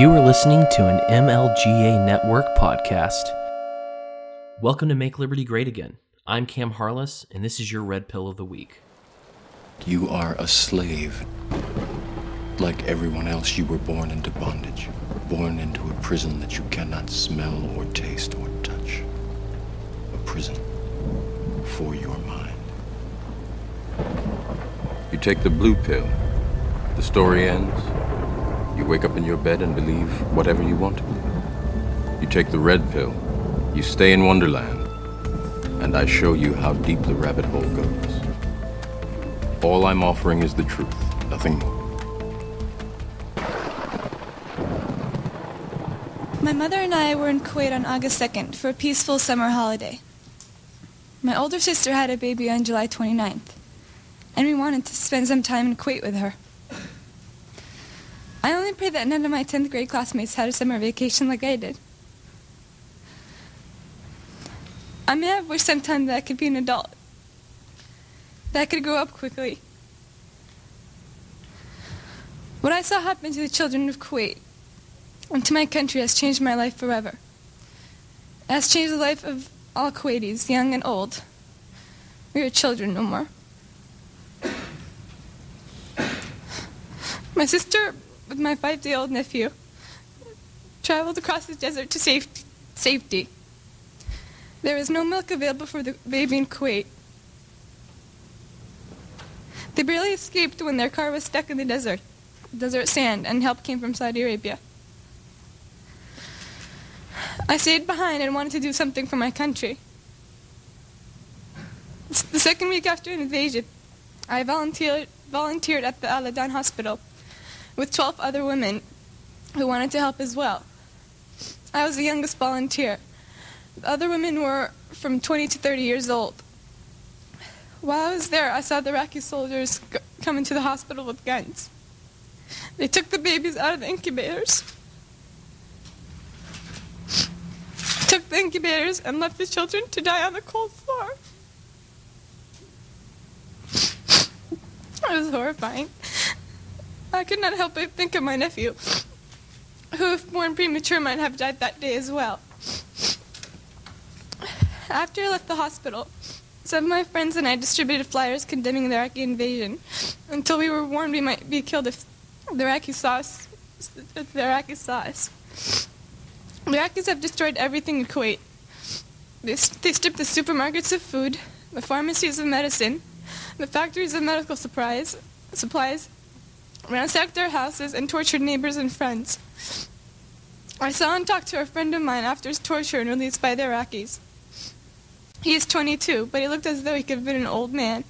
You are listening to an MLGA Network podcast. Welcome to Make Liberty Great Again. I'm Cam Harless, and this is your Red Pill of the Week. You are a slave. Like everyone else, you were born into bondage, born into a prison that you cannot smell or taste or touch. A prison for your mind. You take the blue pill. The story ends. You wake up in your bed and believe whatever you want. You take the red pill. You stay in Wonderland. And I show you how deep the rabbit hole goes. All I'm offering is the truth, nothing more. My mother and I were in Kuwait on August 2nd for a peaceful summer holiday. My older sister had a baby on July 29th, and we wanted to spend some time in Kuwait with her. I only pray that none of my 10th grade classmates had a summer vacation like I did. I may have wished sometime that I could be an adult, that I could grow up quickly. What I saw happen to the children of Kuwait and to my country has changed my life forever. It has changed the life of all Kuwaitis, young and old. We are children no more. My sister with my five-day-old nephew, traveled across the desert to safety. safety. There was no milk available for the baby in Kuwait. They barely escaped when their car was stuck in the desert, desert sand, and help came from Saudi Arabia. I stayed behind and wanted to do something for my country. The second week after an invasion, I volunteered, volunteered at the Al Adan Hospital with 12 other women who wanted to help as well. I was the youngest volunteer. The other women were from 20 to 30 years old. While I was there, I saw the Iraqi soldiers come into the hospital with guns. They took the babies out of the incubators, took the incubators, and left the children to die on the cold floor. It was horrifying. I could not help but think of my nephew, who, if born premature, might have died that day as well. After I left the hospital, some of my friends and I distributed flyers condemning the Iraqi invasion until we were warned we might be killed if the Iraqis saw us. If the Iraqis saw us. The Iraqis have destroyed everything in Kuwait. They, they stripped the supermarkets of food, the pharmacies of medicine, the factories of medical supplies, supplies, ransacked our houses, and tortured neighbors and friends. I saw and talked to a friend of mine after his torture and released by the Iraqis. He is 22, but he looked as though he could have been an old man.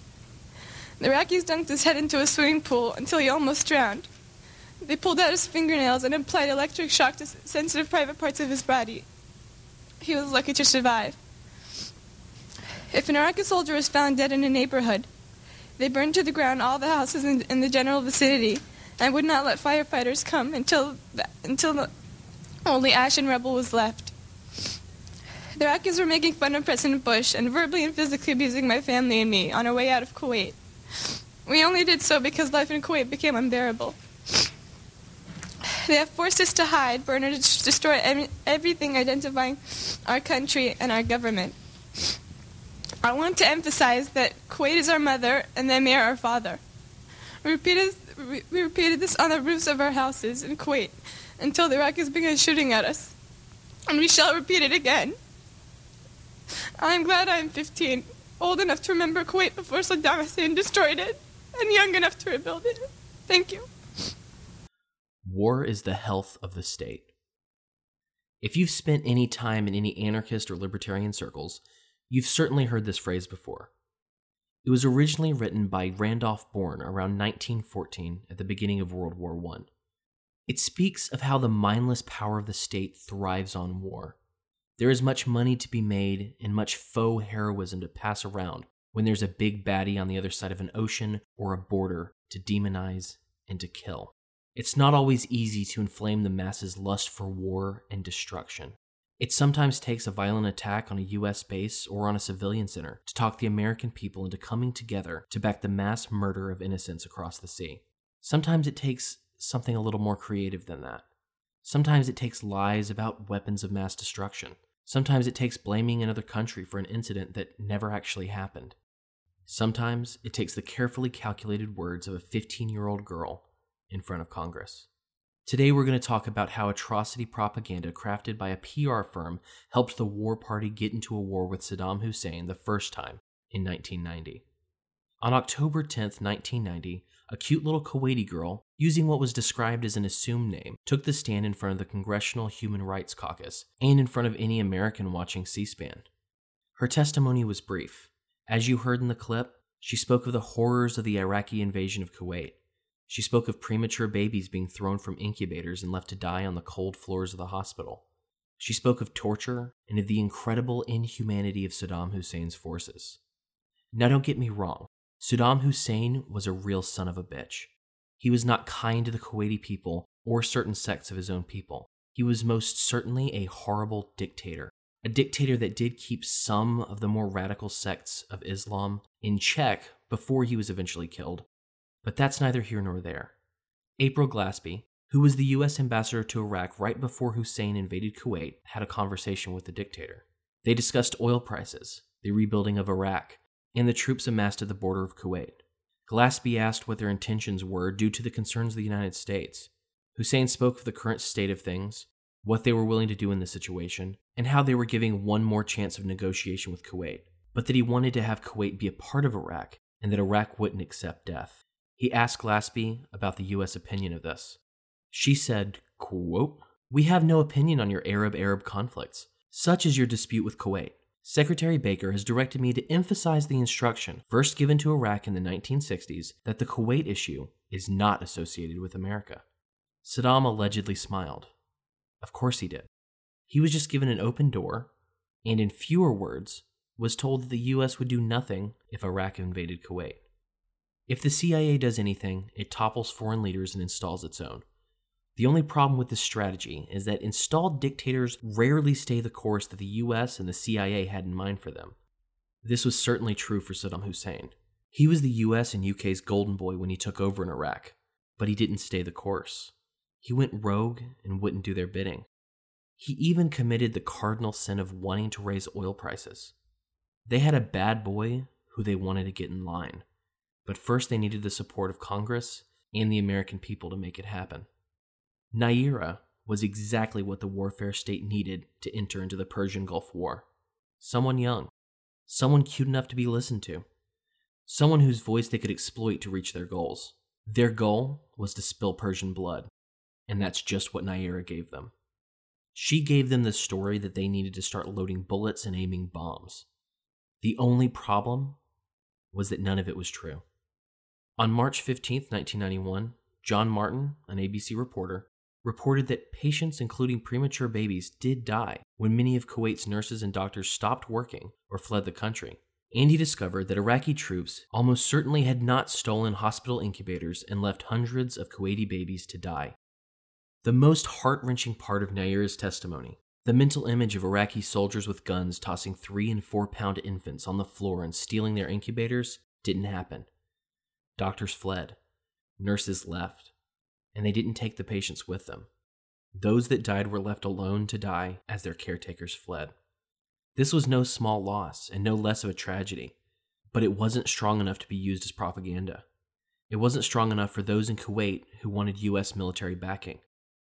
The Iraqis dunked his head into a swimming pool until he almost drowned. They pulled out his fingernails and applied electric shock to sensitive private parts of his body. He was lucky to survive. If an Iraqi soldier was found dead in a neighborhood, they burned to the ground all the houses in, in the general vicinity and would not let firefighters come until the, until the only ash and rubble was left. The Iraqis were making fun of President Bush and verbally and physically abusing my family and me on our way out of Kuwait. We only did so because life in Kuwait became unbearable. They have forced us to hide, burn, or destroy every, everything identifying our country and our government. I want to emphasize that Kuwait is our mother and the Emir our father. We repeated, we repeated this on the roofs of our houses in Kuwait until the Iraqis began shooting at us. And we shall repeat it again. I am glad I am 15, old enough to remember Kuwait before Saddam Hussein destroyed it, and young enough to rebuild it. Thank you. War is the health of the state. If you've spent any time in any anarchist or libertarian circles, You've certainly heard this phrase before. It was originally written by Randolph Bourne around 1914 at the beginning of World War I. It speaks of how the mindless power of the state thrives on war. There is much money to be made and much faux heroism to pass around when there's a big baddie on the other side of an ocean or a border to demonize and to kill. It's not always easy to inflame the masses' lust for war and destruction. It sometimes takes a violent attack on a US base or on a civilian center to talk the American people into coming together to back the mass murder of innocents across the sea. Sometimes it takes something a little more creative than that. Sometimes it takes lies about weapons of mass destruction. Sometimes it takes blaming another country for an incident that never actually happened. Sometimes it takes the carefully calculated words of a 15 year old girl in front of Congress. Today, we're going to talk about how atrocity propaganda crafted by a PR firm helped the war party get into a war with Saddam Hussein the first time in 1990. On October 10, 1990, a cute little Kuwaiti girl, using what was described as an assumed name, took the stand in front of the Congressional Human Rights Caucus and in front of any American watching C SPAN. Her testimony was brief. As you heard in the clip, she spoke of the horrors of the Iraqi invasion of Kuwait. She spoke of premature babies being thrown from incubators and left to die on the cold floors of the hospital. She spoke of torture and of the incredible inhumanity of Saddam Hussein's forces. Now, don't get me wrong, Saddam Hussein was a real son of a bitch. He was not kind to the Kuwaiti people or certain sects of his own people. He was most certainly a horrible dictator, a dictator that did keep some of the more radical sects of Islam in check before he was eventually killed, but that's neither here nor there. April Glaspie, who was the U.S. ambassador to Iraq right before Hussein invaded Kuwait, had a conversation with the dictator. They discussed oil prices, the rebuilding of Iraq, and the troops amassed at the border of Kuwait. Glaspie asked what their intentions were due to the concerns of the United States. Hussein spoke of the current state of things, what they were willing to do in the situation, and how they were giving one more chance of negotiation with Kuwait, but that he wanted to have Kuwait be a part of Iraq and that Iraq wouldn't accept death. He asked Glaspie about the U.S. opinion of this. She said, quote, We have no opinion on your Arab Arab conflicts. Such is your dispute with Kuwait. Secretary Baker has directed me to emphasize the instruction first given to Iraq in the 1960s that the Kuwait issue is not associated with America. Saddam allegedly smiled. Of course he did. He was just given an open door, and in fewer words, was told that the U.S. would do nothing if Iraq invaded Kuwait. If the CIA does anything, it topples foreign leaders and installs its own. The only problem with this strategy is that installed dictators rarely stay the course that the US and the CIA had in mind for them. This was certainly true for Saddam Hussein. He was the US and UK's golden boy when he took over in Iraq, but he didn't stay the course. He went rogue and wouldn't do their bidding. He even committed the cardinal sin of wanting to raise oil prices. They had a bad boy who they wanted to get in line. But first, they needed the support of Congress and the American people to make it happen. Nayirah was exactly what the warfare state needed to enter into the Persian Gulf War. Someone young, someone cute enough to be listened to, someone whose voice they could exploit to reach their goals. Their goal was to spill Persian blood, and that's just what Nayirah gave them. She gave them the story that they needed to start loading bullets and aiming bombs. The only problem was that none of it was true. On March 15, 1991, John Martin, an ABC reporter, reported that patients, including premature babies, did die when many of Kuwait's nurses and doctors stopped working or fled the country. And he discovered that Iraqi troops almost certainly had not stolen hospital incubators and left hundreds of Kuwaiti babies to die. The most heart wrenching part of Nayirah's testimony the mental image of Iraqi soldiers with guns tossing three and four pound infants on the floor and stealing their incubators didn't happen. Doctors fled, nurses left, and they didn't take the patients with them. Those that died were left alone to die as their caretakers fled. This was no small loss and no less of a tragedy, but it wasn't strong enough to be used as propaganda. It wasn't strong enough for those in Kuwait who wanted U.S. military backing,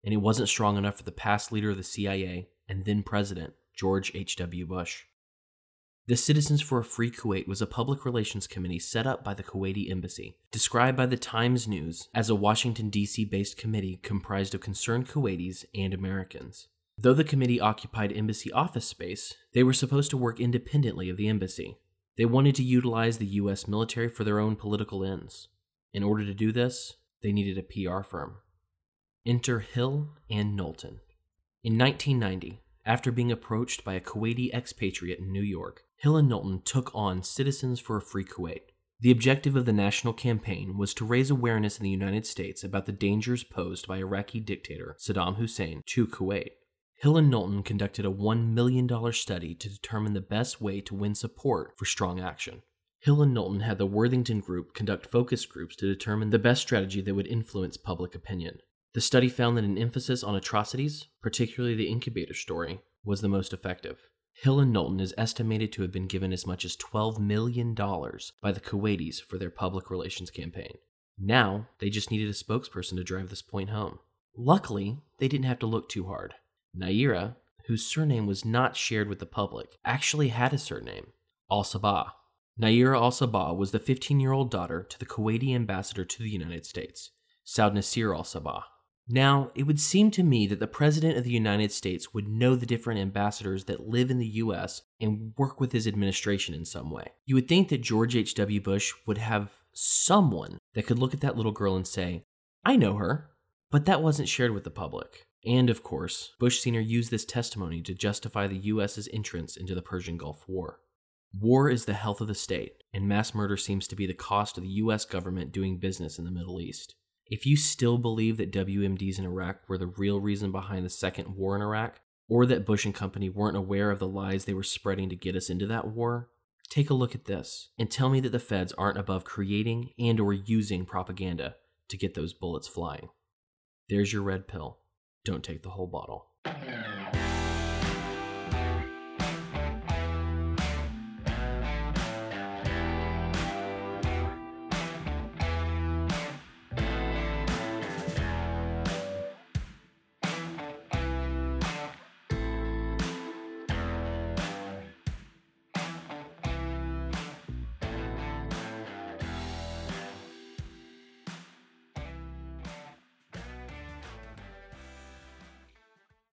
and it wasn't strong enough for the past leader of the CIA and then President, George H.W. Bush. The Citizens for a Free Kuwait was a public relations committee set up by the Kuwaiti embassy, described by the Times News as a Washington, D.C. based committee comprised of concerned Kuwaitis and Americans. Though the committee occupied embassy office space, they were supposed to work independently of the embassy. They wanted to utilize the U.S. military for their own political ends. In order to do this, they needed a PR firm. Enter Hill and Knowlton. In 1990, after being approached by a Kuwaiti expatriate in New York, Hill and Knowlton took on Citizens for a Free Kuwait. The objective of the national campaign was to raise awareness in the United States about the dangers posed by Iraqi dictator Saddam Hussein to Kuwait. Hill and Knowlton conducted a $1 million study to determine the best way to win support for strong action. Hill and Knowlton had the Wirthlin Group conduct focus groups to determine the best strategy that would influence public opinion. The study found that an emphasis on atrocities, particularly the incubator story, was the most effective. Hill and Knowlton is estimated to have been given as much as $12 million by the Kuwaitis for their public relations campaign. Now, they just needed a spokesperson to drive this point home. Luckily, they didn't have to look too hard. Nayirah, whose surname was not shared with the public, actually had a surname, Al Sabah. Nayirah Al Sabah was the 15 year old daughter to the Kuwaiti ambassador to the United States, Saud Nasir Al Sabah. Now, it would seem to me that the President of the United States would know the different ambassadors that live in the U.S. and work with his administration in some way. You would think that George H.W. Bush would have someone that could look at that little girl and say, I know her. But that wasn't shared with the public. And of course, Bush Sr. used this testimony to justify the U.S.'s entrance into the Persian Gulf War. War is the health of the state, and mass murder seems to be the cost of the U.S. government doing business in the Middle East. If you still believe that WMDs in Iraq were the real reason behind the second war in Iraq, or that Bush and company weren't aware of the lies they were spreading to get us into that war, take a look at this and tell me that the feds aren't above creating and or using propaganda to get those bullets flying. There's your red pill. Don't take the whole bottle.